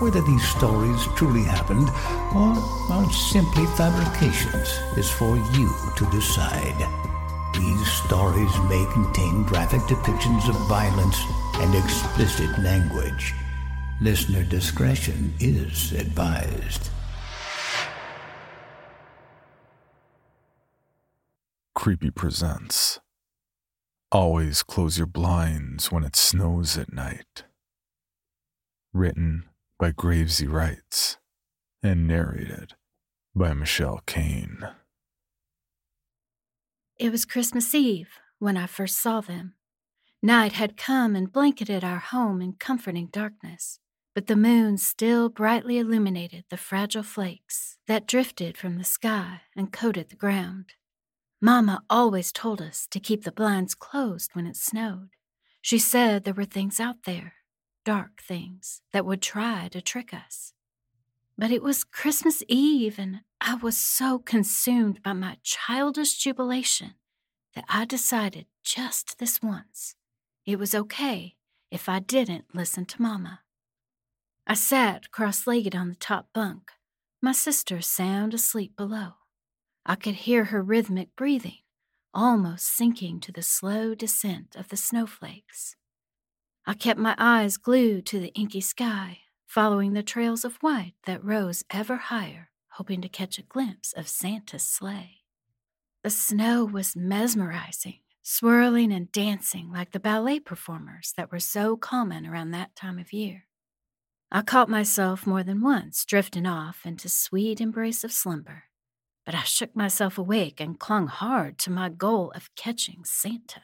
Whether these stories truly happened or are simply fabrications is for you to decide. These stories may contain graphic depictions of violence and explicit language. Listener discretion is advised. Creepy presents. Always close your blinds when it snows at night. Written by Gravsey Writes and narrated by Michelle Kane. It was Christmas Eve when I first saw them. Night had come and blanketed our home in comforting darkness, but the moon still brightly illuminated the fragile flakes that drifted from the sky and coated the ground. Mamma always told us to keep the blinds closed when it snowed. She said there were things out there dark things that would try to trick us. But it was Christmas Eve, and I was so consumed by my childish jubilation that I decided just this once it was okay if I didn't listen to Mama. I sat cross legged on the top bunk, my sister sound asleep below. I could hear her rhythmic breathing, almost sinking to the slow descent of the snowflakes. I kept my eyes glued to the inky sky, following the trails of white that rose ever higher, hoping to catch a glimpse of Santa's sleigh. The snow was mesmerizing, swirling and dancing like the ballet performers that were so common around that time of year. I caught myself more than once drifting off into sweet embrace of slumber, but I shook myself awake and clung hard to my goal of catching Santa.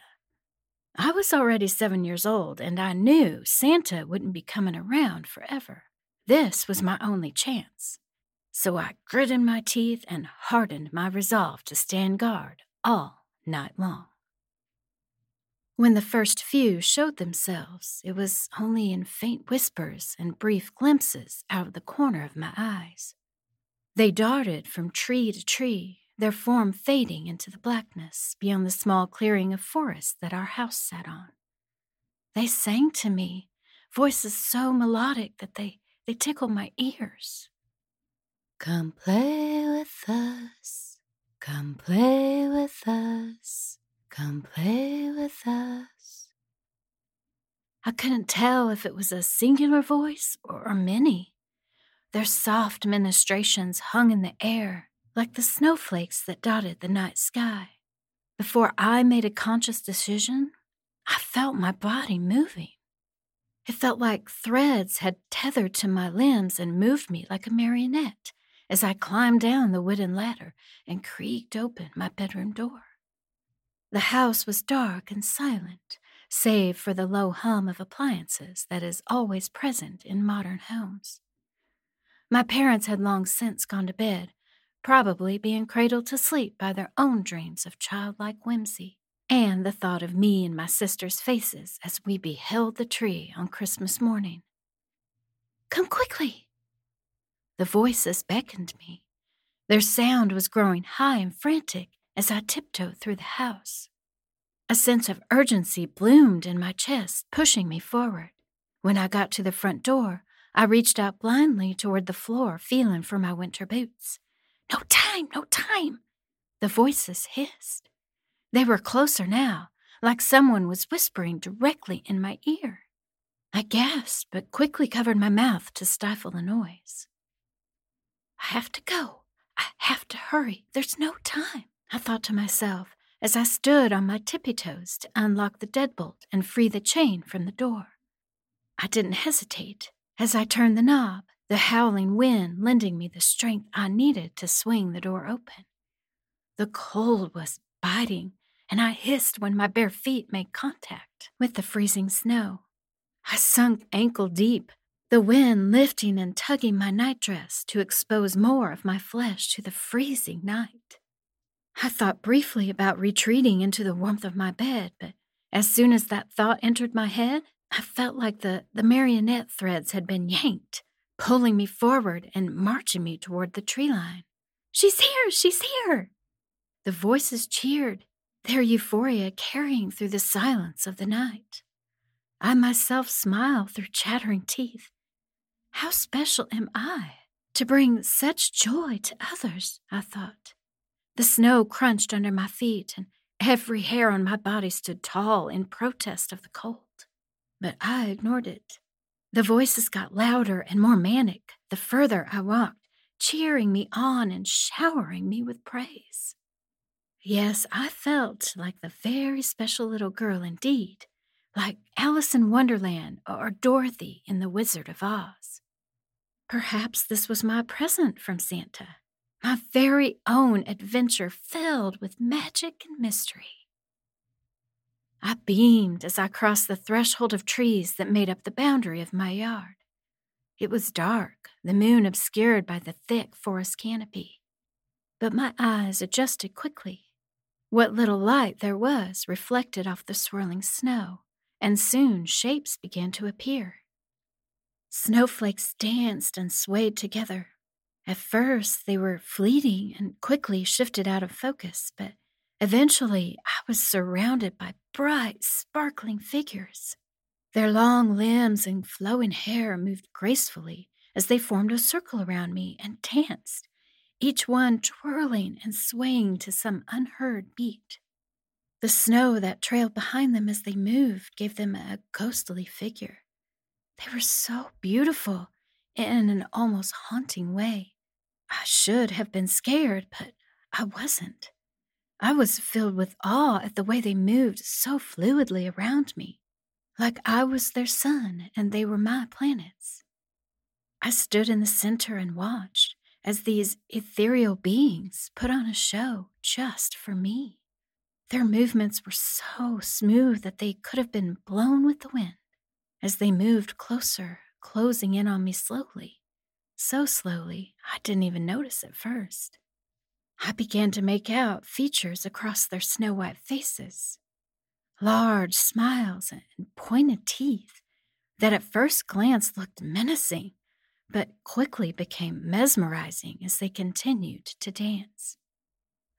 I was already seven years old, and I knew Santa wouldn't be coming around forever. This was my only chance. So I gritted my teeth and hardened my resolve to stand guard all night long. When the first few showed themselves, it was only in faint whispers and brief glimpses out of the corner of my eyes. They darted from tree to tree, their form fading into the blackness beyond the small clearing of forest that our house sat on. They sang to me, voices so melodic that they, they tickled my ears. Come play with us, come play with us, come play with us. I couldn't tell if it was a singular voice or many. Their soft ministrations hung in the air, like the snowflakes that dotted the night sky. Before I made a conscious decision, I felt my body moving. It felt like threads had tethered to my limbs and moved me like a marionette as I climbed down the wooden ladder and creaked open my bedroom door. The house was dark and silent, save for the low hum of appliances that is always present in modern homes. My parents had long since gone to bed, probably being cradled to sleep by their own dreams of childlike whimsy, and the thought of me and my sister's faces as we beheld the tree on Christmas morning. Come quickly, the voices beckoned me. Their sound was growing high and frantic as I tiptoed through the house. A sense of urgency bloomed in my chest, pushing me forward. When I got to the front door, I reached out blindly toward the floor, feeling for my winter boots. No time, no time, the voices hissed. They were closer now, like someone was whispering directly in my ear. I gasped, but quickly covered my mouth to stifle the noise. I have to go. I have to hurry. There's no time, I thought to myself as I stood on my tippy toes to unlock the deadbolt and free the chain from the door. I didn't hesitate. As I turned the knob, the howling wind lending me the strength I needed to swing the door open. The cold was biting, and I hissed when my bare feet made contact with the freezing snow. I sunk ankle deep, the wind lifting and tugging my nightdress to expose more of my flesh to the freezing night. I thought briefly about retreating into the warmth of my bed, but as soon as that thought entered my head, I felt like the, the marionette threads had been yanked, pulling me forward and marching me toward the tree line. She's here! She's here! The voices cheered, their euphoria carrying through the silence of the night. I myself smiled through chattering teeth. How special am I to bring such joy to others? I thought. The snow crunched under my feet, and every hair on my body stood tall in protest of the cold. But I ignored it. The voices got louder and more manic the further I walked, cheering me on and showering me with praise. Yes, I felt like the very special little girl indeed, like Alice in Wonderland or Dorothy in The Wizard of Oz. Perhaps this was my present from Santa, my very own adventure filled with magic and mystery. I beamed as I crossed the threshold of trees that made up the boundary of my yard. It was dark, the moon obscured by the thick forest canopy. But my eyes adjusted quickly what little light there was reflected off the swirling snow, and soon shapes began to appear. Snowflakes danced and swayed together. At first, they were fleeting and quickly shifted out of focus, but eventually I was surrounded by bright, sparkling figures. Their long limbs and flowing hair moved gracefully as they formed a circle around me and danced, each one twirling and swaying to some unheard beat. The snow that trailed behind them as they moved gave them a ghostly figure. They were so beautiful in an almost haunting way. I should have been scared, but I wasn't. I was filled with awe at the way they moved so fluidly around me, like I was their sun and they were my planets. I stood in the center and watched, as these ethereal beings put on a show just for me. Their movements were so smooth that they could have been blown with the wind as they moved closer, closing in on me slowly. So slowly, I didn't even notice at first. I began to make out features across their snow white faces large smiles and pointed teeth that at first glance looked menacing but quickly became mesmerizing as they continued to dance.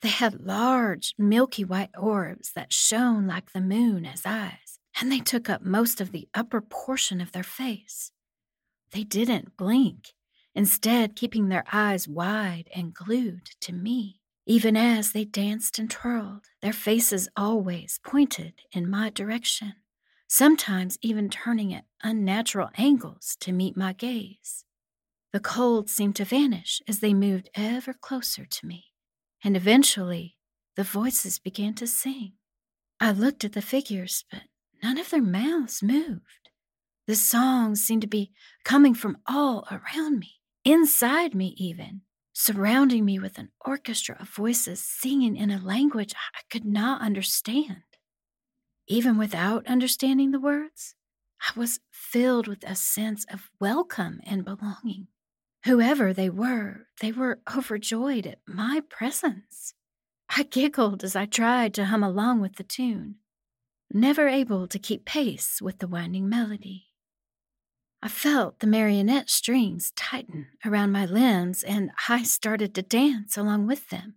They had large, milky white orbs that shone like the moon as eyes, and they took up most of the upper portion of their face. They didn't blink, instead, keeping their eyes wide and glued to me. Even as they danced and twirled, their faces always pointed in my direction, sometimes even turning at unnatural angles to meet my gaze. The cold seemed to vanish as they moved ever closer to me, and eventually the voices began to sing. I looked at the figures, but none of their mouths moved. The songs seemed to be coming from all around me, inside me even, surrounding me with an orchestra of voices singing in a language I could not understand. Even without understanding the words, I was filled with a sense of welcome and belonging. Whoever they were, they were overjoyed at my presence. I giggled as I tried to hum along with the tune, never able to keep pace with the winding melody. I felt the marionette strings tighten around my limbs, and I started to dance along with them.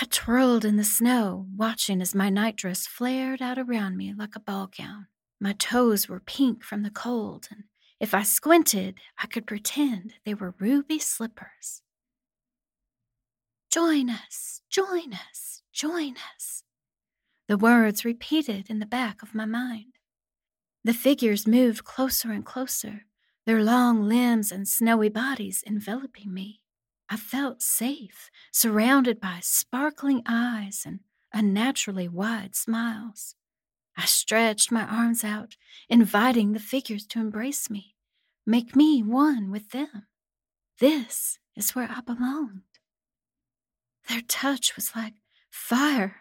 I twirled in the snow, watching as my nightdress flared out around me like a ball gown. My toes were pink from the cold, and if I squinted, I could pretend they were ruby slippers. Join us, join us, join us. The words repeated in the back of my mind. The figures moved closer and closer, their long limbs and snowy bodies enveloping me. I felt safe, surrounded by sparkling eyes and unnaturally wide smiles. I stretched my arms out, inviting the figures to embrace me, make me one with them. This is where I belonged. Their touch was like fire.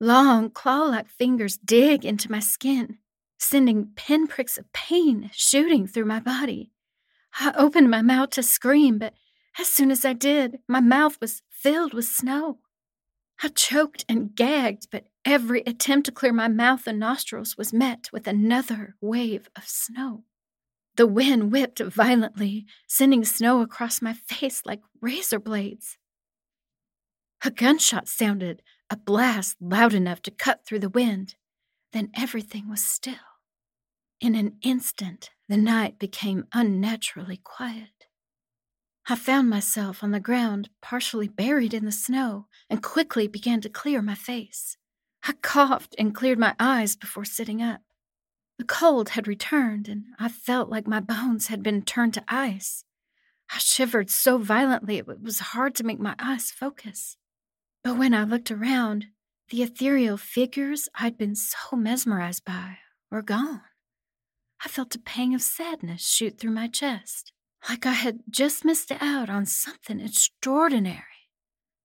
Long, claw like fingers dig into my skin, sending pinpricks of pain shooting through my body. I opened my mouth to scream, but as soon as I did, my mouth was filled with snow. I choked and gagged, but every attempt to clear my mouth and nostrils was met with another wave of snow. The wind whipped violently, sending snow across my face like razor blades. A gunshot sounded, a blast loud enough to cut through the wind. Then everything was still. In an instant, the night became unnaturally quiet. I found myself on the ground, partially buried in the snow, and quickly began to clear my face. I coughed and cleared my eyes before sitting up. The cold had returned, and I felt like my bones had been turned to ice. I shivered so violently it was hard to make my eyes focus. But when I looked around, the ethereal figures I'd been so mesmerized by were gone. I felt a pang of sadness shoot through my chest, like I had just missed out on something extraordinary.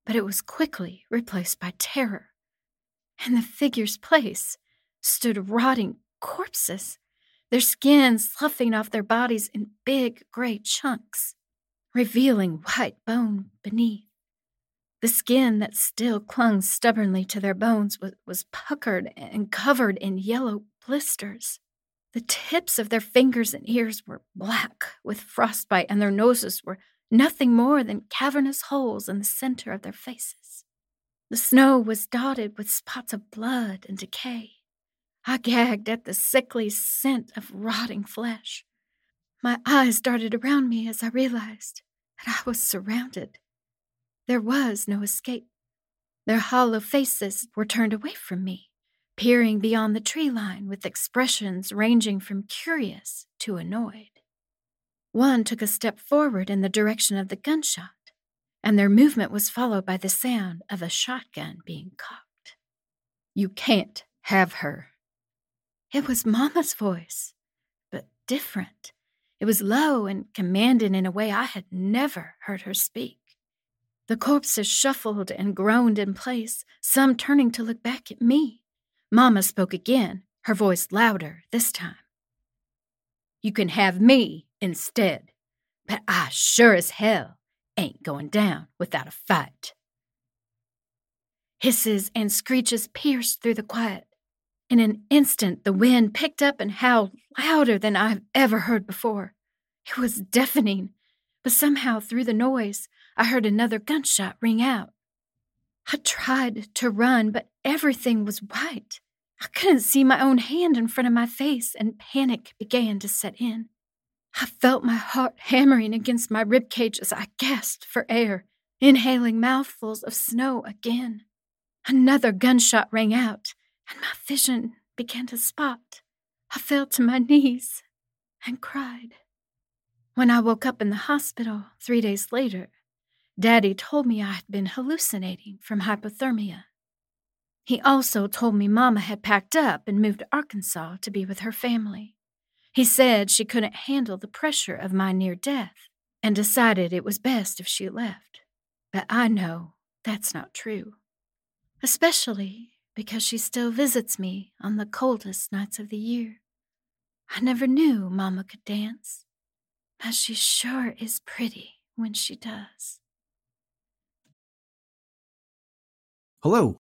But it was quickly replaced by terror. In the figure's place stood rotting corpses, their skin sloughing off their bodies in big gray chunks, revealing white bone beneath. The skin that still clung stubbornly to their bones was, was puckered and covered in yellow blisters. The tips of their fingers and ears were black with frostbite, and their noses were nothing more than cavernous holes in the center of their faces. The snow was dotted with spots of blood and decay. I gagged at the sickly scent of rotting flesh. My eyes darted around me as I realized that I was surrounded. There was no escape. Their hollow faces were turned away from me peering beyond the tree line with expressions ranging from curious to annoyed. One took a step forward in the direction of the gunshot, and their movement was followed by the sound of a shotgun being cocked. You can't have her. It was Mamma's voice, but different. It was low and commanding in a way I had never heard her speak. The corpses shuffled and groaned in place, some turning to look back at me. Mamma spoke again, her voice louder this time. You can have me instead, but I sure as hell ain't going down without a fight. Hisses and screeches pierced through the quiet. In an instant, the wind picked up and howled louder than I've ever heard before. It was deafening, but somehow through the noise, I heard another gunshot ring out. I tried to run, but everything was white. I couldn't see my own hand in front of my face, and panic began to set in. I felt my heart hammering against my rib cage as I gasped for air, inhaling mouthfuls of snow again. Another gunshot rang out, and my vision began to spot. I fell to my knees and cried. When I woke up in the hospital three days later, Daddy told me I had been hallucinating from hypothermia. He also told me Mama had packed up and moved to Arkansas to be with her family. He said she couldn't handle the pressure of my near death and decided it was best if she left. But I know that's not true, especially because she still visits me on the coldest nights of the year. I never knew Mama could dance, but she sure is pretty when she does. Hello,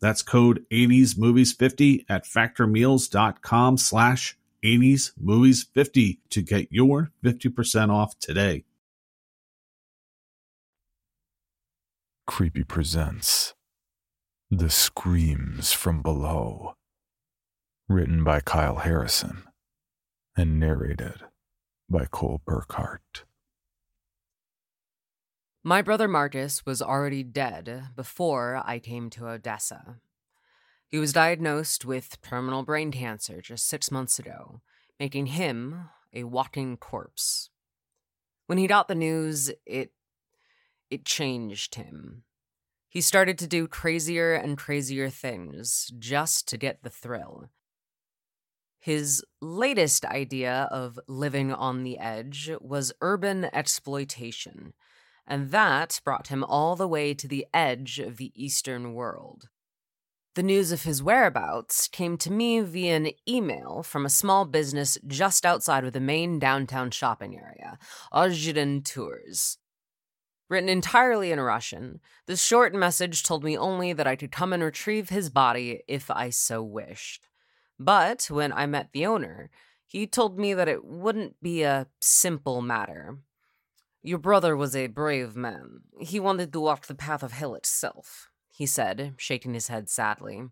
That's code 80smovies50 at factormeals.com slash 80smovies50 to get your 50% off today. Creepy presents The Screams from Below. Written by Kyle Harrison and narrated by Cole Burkhardt. My brother Marcus was already dead before I came to Odessa. He was diagnosed with terminal brain cancer just six months ago, making him a walking corpse. When he got the news, it it changed him. He started to do crazier and crazier things just to get the thrill. His latest idea of living on the edge was urban exploitation, and that brought him all the way to the edge of the Eastern world. The news of his whereabouts came to me via an email from a small business just outside of the main downtown shopping area, Ozhden Tours. Written entirely in Russian, this short message told me only that I could come and retrieve his body if I so wished. But when I met the owner, he told me that it wouldn't be a simple matter. Your brother was a brave man. He wanted to walk the path of hell itself, he said, shaking his head sadly.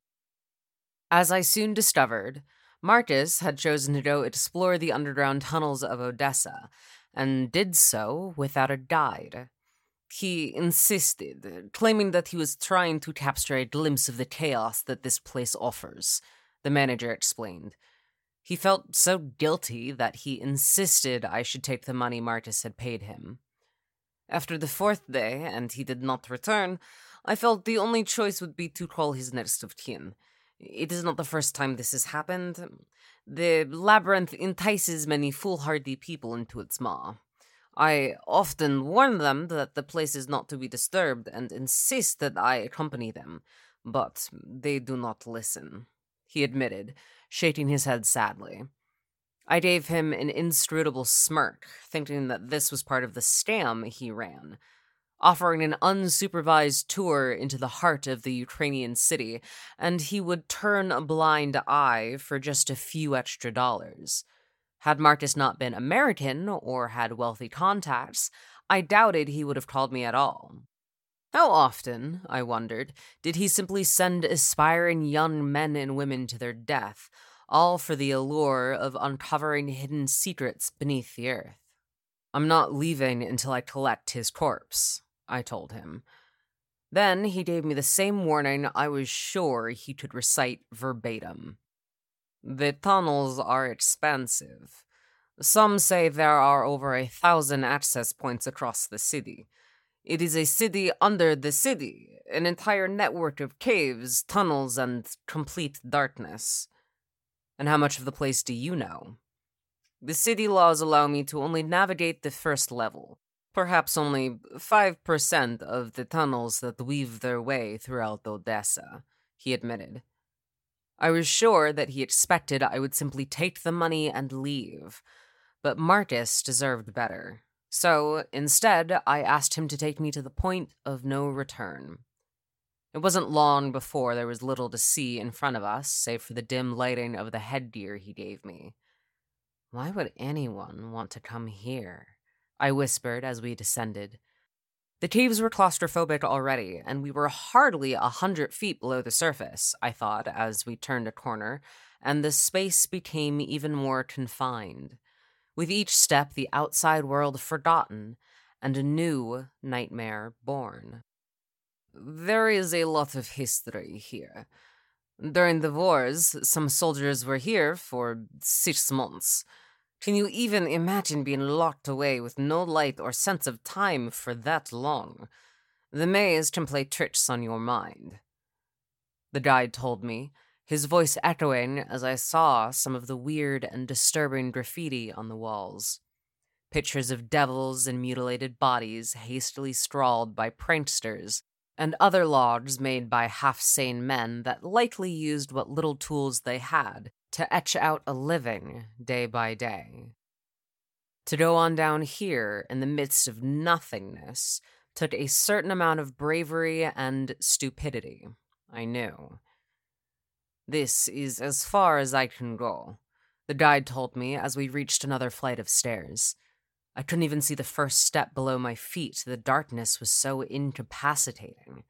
As I soon discovered, Marcus had chosen to go explore the underground tunnels of Odessa, and did so without a guide. He insisted, claiming that he was trying to capture a glimpse of the chaos that this place offers the manager explained. He felt so guilty that he insisted I should take the money Marcus had paid him. After the fourth day, and he did not return, I felt the only choice would be to call his next of kin. It is not the first time this has happened. The labyrinth entices many foolhardy people into its maw. I often warn them that the place is not to be disturbed and insist that I accompany them, but they do not listen he admitted, shaking his head sadly. I gave him an inscrutable smirk, thinking that this was part of the scam he ran, offering an unsupervised tour into the heart of the Ukrainian city, and he would turn a blind eye for just a few extra dollars. Had Marcus not been American or had wealthy contacts, I doubted he would have called me at all. How often, I wondered, did he simply send aspiring young men and women to their death, all for the allure of uncovering hidden secrets beneath the earth? I'm not leaving until I collect his corpse, I told him. Then he gave me the same warning I was sure he could recite verbatim. The tunnels are expansive. Some say there are over a thousand access points across the city. It is a city under the city, an entire network of caves, tunnels, and complete darkness. And how much of the place do you know? The city laws allow me to only navigate the first level, perhaps only 5% of the tunnels that weave their way throughout Odessa, he admitted. I was sure that he expected I would simply take the money and leave, but Marcus deserved better. So instead, I asked him to take me to the point of no return. It wasn't long before there was little to see in front of us, save for the dim lighting of the headgear he gave me. Why would anyone want to come here? I whispered as we descended. The caves were claustrophobic already, and we were hardly a hundred feet below the surface, I thought as we turned a corner, and the space became even more confined with each step the outside world forgotten, and a new nightmare born. There is a lot of history here. During the wars, some soldiers were here for six months. Can you even imagine being locked away with no light or sense of time for that long? The maze can play tricks on your mind. The guide told me, his voice echoing as I saw some of the weird and disturbing graffiti on the walls. Pictures of devils and mutilated bodies hastily scrawled by pranksters and other logs made by half sane men that likely used what little tools they had to etch out a living day by day. To go on down here in the midst of nothingness took a certain amount of bravery and stupidity, I knew. This is as far as I can go, the guide told me as we reached another flight of stairs. I couldn't even see the first step below my feet. The darkness was so incapacitating.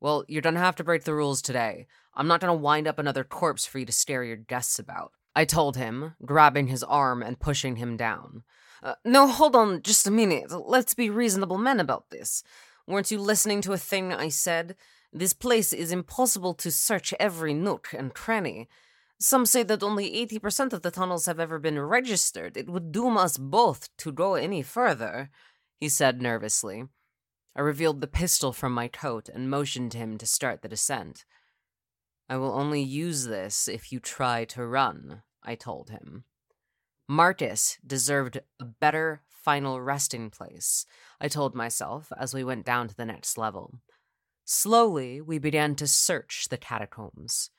Well, you're gonna have to break the rules today. I'm not gonna wind up another corpse for you to stare your guests about. I told him, grabbing his arm and pushing him down. Uh, no, hold on just a minute. Let's be reasonable men about this. Weren't you listening to a thing I said? This place is impossible to search every nook and cranny. Some say that only 80% of the tunnels have ever been registered. It would doom us both to go any further, he said nervously. I revealed the pistol from my coat and motioned him to start the descent. I will only use this if you try to run, I told him. Marcus deserved a better final resting place, I told myself as we went down to the next level. Slowly, we began to search the catacombs.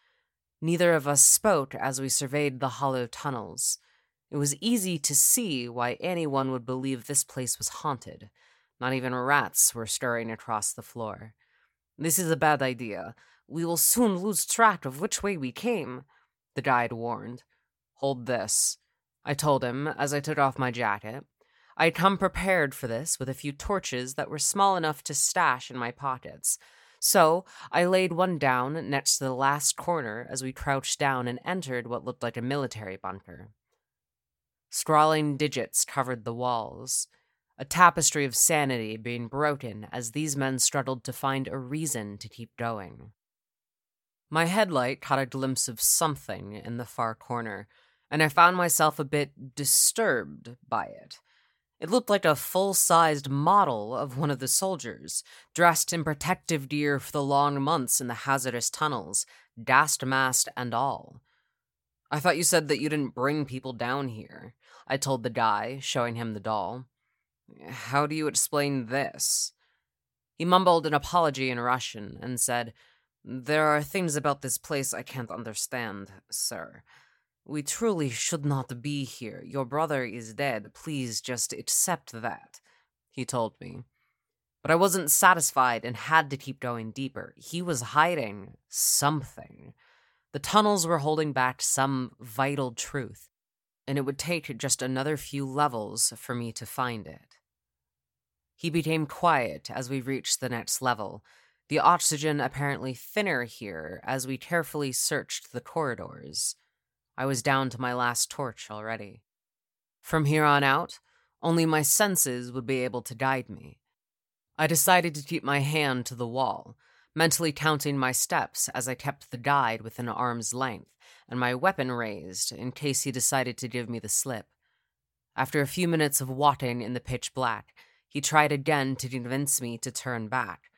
Neither of us spoke as we surveyed the hollow tunnels. It was easy to see why anyone would believe this place was haunted. Not even rats were stirring across the floor. This is a bad idea. We will soon lose track of which way we came, the guide warned. Hold this, I told him as I took off my jacket. I had come prepared for this with a few torches that were small enough to stash in my pockets. So I laid one down next to the last corner as we crouched down and entered what looked like a military bunker. Scrawling digits covered the walls, a tapestry of sanity being broken as these men struggled to find a reason to keep going. My headlight caught a glimpse of something in the far corner, and I found myself a bit disturbed by it. It looked like a full sized model of one of the soldiers, dressed in protective gear for the long months in the hazardous tunnels, gas mask and all. I thought you said that you didn't bring people down here, I told the guy, showing him the doll. How do you explain this? He mumbled an apology in Russian and said, There are things about this place I can't understand, sir. We truly should not be here. Your brother is dead. Please just accept that, he told me. But I wasn't satisfied and had to keep going deeper. He was hiding something. The tunnels were holding back some vital truth, and it would take just another few levels for me to find it. He became quiet as we reached the next level, the oxygen apparently thinner here as we carefully searched the corridors. I was down to my last torch already. From here on out, only my senses would be able to guide me. I decided to keep my hand to the wall, mentally counting my steps as I kept the guide within arm's length and my weapon raised in case he decided to give me the slip. After a few minutes of walking in the pitch black, he tried again to convince me to turn back.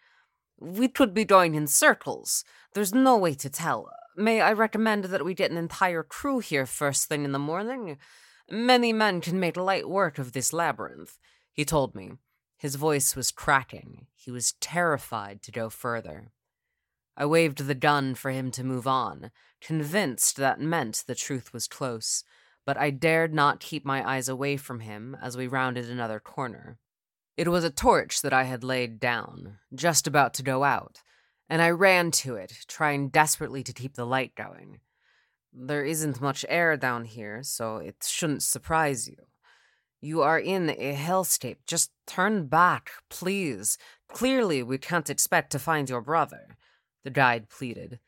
We could be going in circles. There's no way to tell. May I recommend that we get an entire crew here first thing in the morning? Many men can make light work of this labyrinth, he told me. His voice was cracking. He was terrified to go further. I waved the gun for him to move on, convinced that meant the truth was close, but I dared not keep my eyes away from him as we rounded another corner. It was a torch that I had laid down, just about to go out, and I ran to it, trying desperately to keep the light going. There isn't much air down here, so it shouldn't surprise you. You are in a hellscape. Just turn back, please. Clearly, we can't expect to find your brother, the guide pleaded.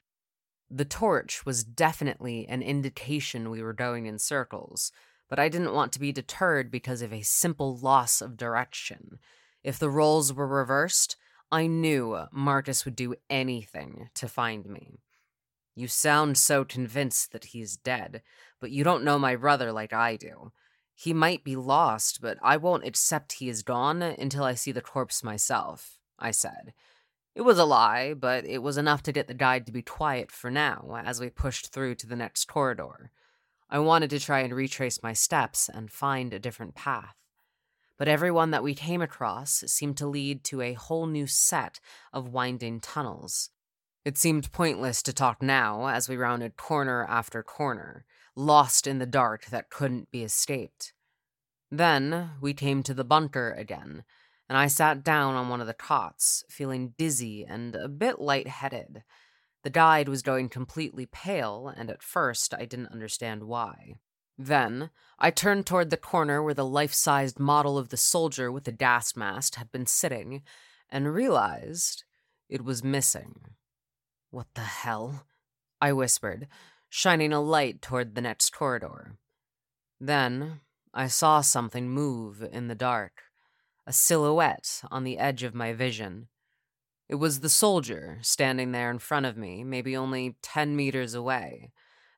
The torch was definitely an indication we were going in circles, but I didn't want to be deterred because of a simple loss of direction. If the roles were reversed, I knew Marcus would do anything to find me. You sound so convinced that he's dead, but you don't know my brother like I do. He might be lost, but I won't accept he is gone until I see the corpse myself, I said. It was a lie, but it was enough to get the guide to be quiet for now as we pushed through to the next corridor. I wanted to try and retrace my steps and find a different path. But every one that we came across seemed to lead to a whole new set of winding tunnels. It seemed pointless to talk now as we rounded corner after corner, lost in the dark that couldn't be escaped. Then we came to the bunker again, and I sat down on one of the cots, feeling dizzy and a bit light-headed. The guide was going completely pale, and at first I didn't understand why. Then I turned toward the corner where the life sized model of the soldier with the gas mask had been sitting and realized it was missing. What the hell? I whispered, shining a light toward the next corridor. Then I saw something move in the dark, a silhouette on the edge of my vision. It was the soldier standing there in front of me, maybe only 10 meters away,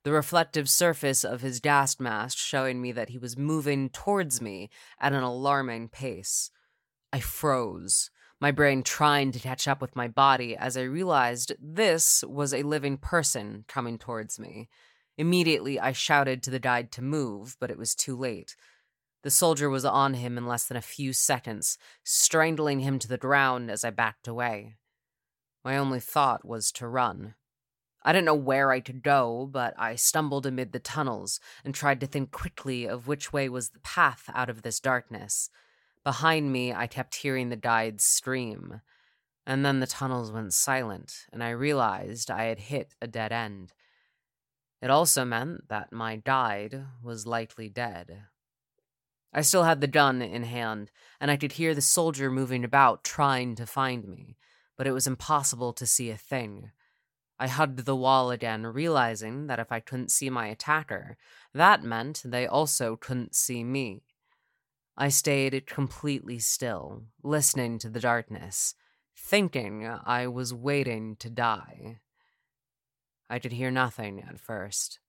the reflective surface of his gas mask showing me that he was moving towards me at an alarming pace. I froze, my brain trying to catch up with my body as I realized this was a living person coming towards me. Immediately, I shouted to the guide to move, but it was too late. The soldier was on him in less than a few seconds, strangling him to the ground as I backed away. My only thought was to run. I didn't know where I could go, but I stumbled amid the tunnels and tried to think quickly of which way was the path out of this darkness. Behind me, I kept hearing the guides scream. And then the tunnels went silent, and I realized I had hit a dead end. It also meant that my guide was likely dead. I still had the gun in hand, and I could hear the soldier moving about trying to find me but it was impossible to see a thing. I hugged the wall again, realizing that if I couldn't see my attacker, that meant they also couldn't see me. I stayed completely still, listening to the darkness, thinking I was waiting to die. I could hear nothing at first.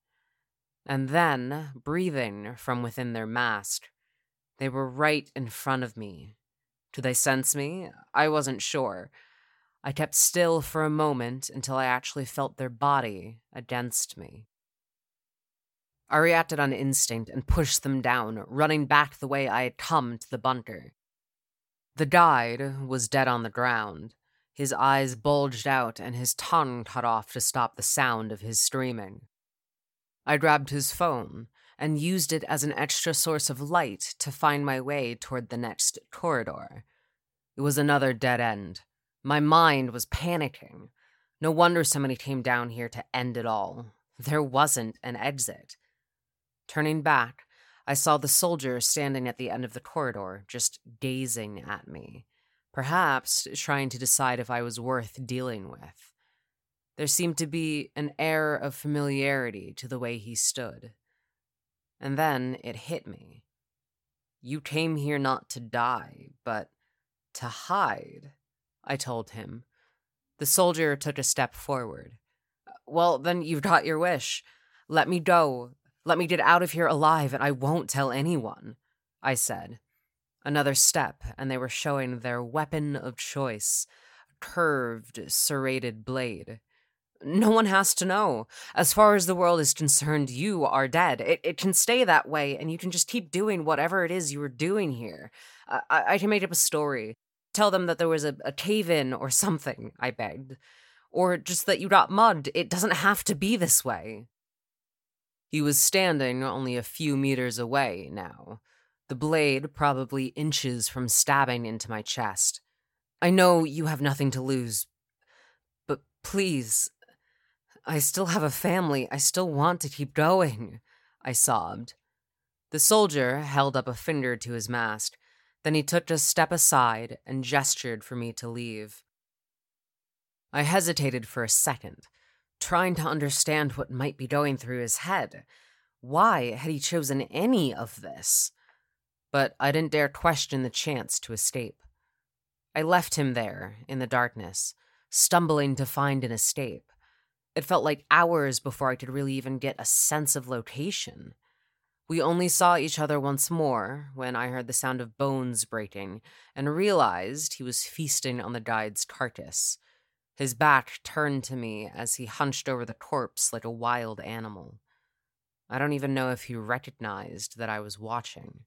And then, breathing from within their mask, they were right in front of me. Did they sense me? I wasn't sure, I kept still for a moment until I actually felt their body against me. I reacted on instinct and pushed them down, running back the way I had come to the bunker. The guide was dead on the ground, his eyes bulged out and his tongue cut off to stop the sound of his screaming. I grabbed his phone and used it as an extra source of light to find my way toward the next corridor. It was another dead end, my mind was panicking. No wonder somebody came down here to end it all. There wasn't an exit. Turning back, I saw the soldier standing at the end of the corridor, just gazing at me, perhaps trying to decide if I was worth dealing with. There seemed to be an air of familiarity to the way he stood. And then it hit me. You came here not to die, but to hide. I told him. The soldier took a step forward. Well, then you've got your wish. Let me go. Let me get out of here alive, and I won't tell anyone, I said. Another step, and they were showing their weapon of choice a curved, serrated blade. No one has to know. As far as the world is concerned, you are dead. It, it can stay that way, and you can just keep doing whatever it is you were doing here. I, I can make up a story. Tell them that there was a, a cave in or something, I begged. Or just that you got mugged. It doesn't have to be this way. He was standing only a few meters away now, the blade probably inches from stabbing into my chest. I know you have nothing to lose, but please, I still have a family. I still want to keep going, I sobbed. The soldier held up a finger to his mask, then he took a step aside and gestured for me to leave. I hesitated for a second, trying to understand what might be going through his head. Why had he chosen any of this? But I didn't dare question the chance to escape. I left him there in the darkness, stumbling to find an escape. It felt like hours before I could really even get a sense of location. We only saw each other once more when I heard the sound of bones breaking and realized he was feasting on the guide's carcass. His back turned to me as he hunched over the corpse like a wild animal. I don't even know if he recognized that I was watching.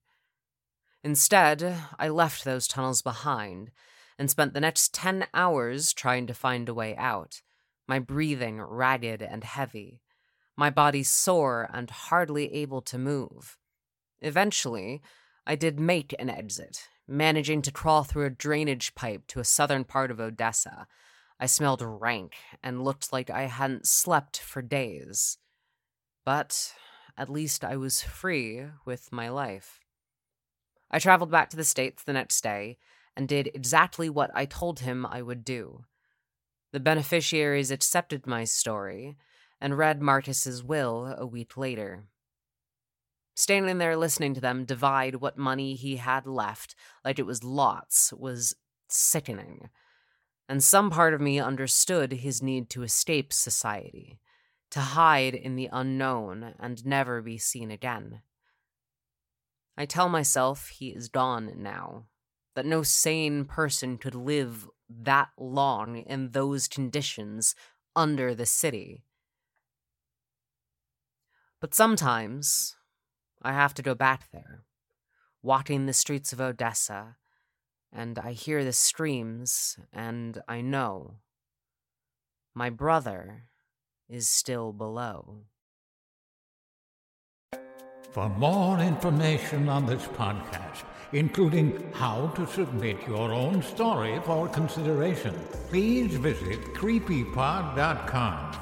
Instead, I left those tunnels behind and spent the next 10 hours trying to find a way out, my breathing ragged and heavy my body sore and hardly able to move. Eventually, I did make an exit, managing to crawl through a drainage pipe to a southern part of Odessa. I smelled rank and looked like I hadn't slept for days. But at least I was free with my life. I traveled back to the States the next day and did exactly what I told him I would do. The beneficiaries accepted my story and read Marcus's will a week later. Standing there listening to them divide what money he had left, like it was lots, was sickening. And some part of me understood his need to escape society, to hide in the unknown and never be seen again. I tell myself he is gone now, that no sane person could live that long in those conditions under the city. But sometimes I have to go back there, walking the streets of Odessa, and I hear the screams, and I know my brother is still below. For more information on this podcast, including how to submit your own story for consideration, please visit creepypod.com.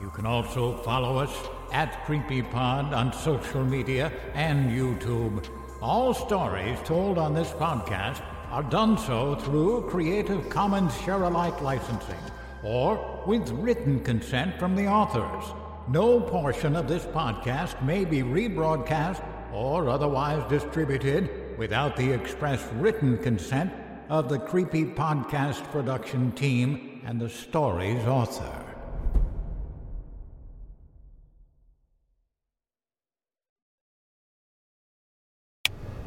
You can also follow us at CreepyPod on social media and YouTube. All stories told on this podcast are done so through Creative Commons Share Alike licensing or with written consent from the authors. No portion of this podcast may be rebroadcast or otherwise distributed without the express written consent of the Creepy Podcast production team and the story's author.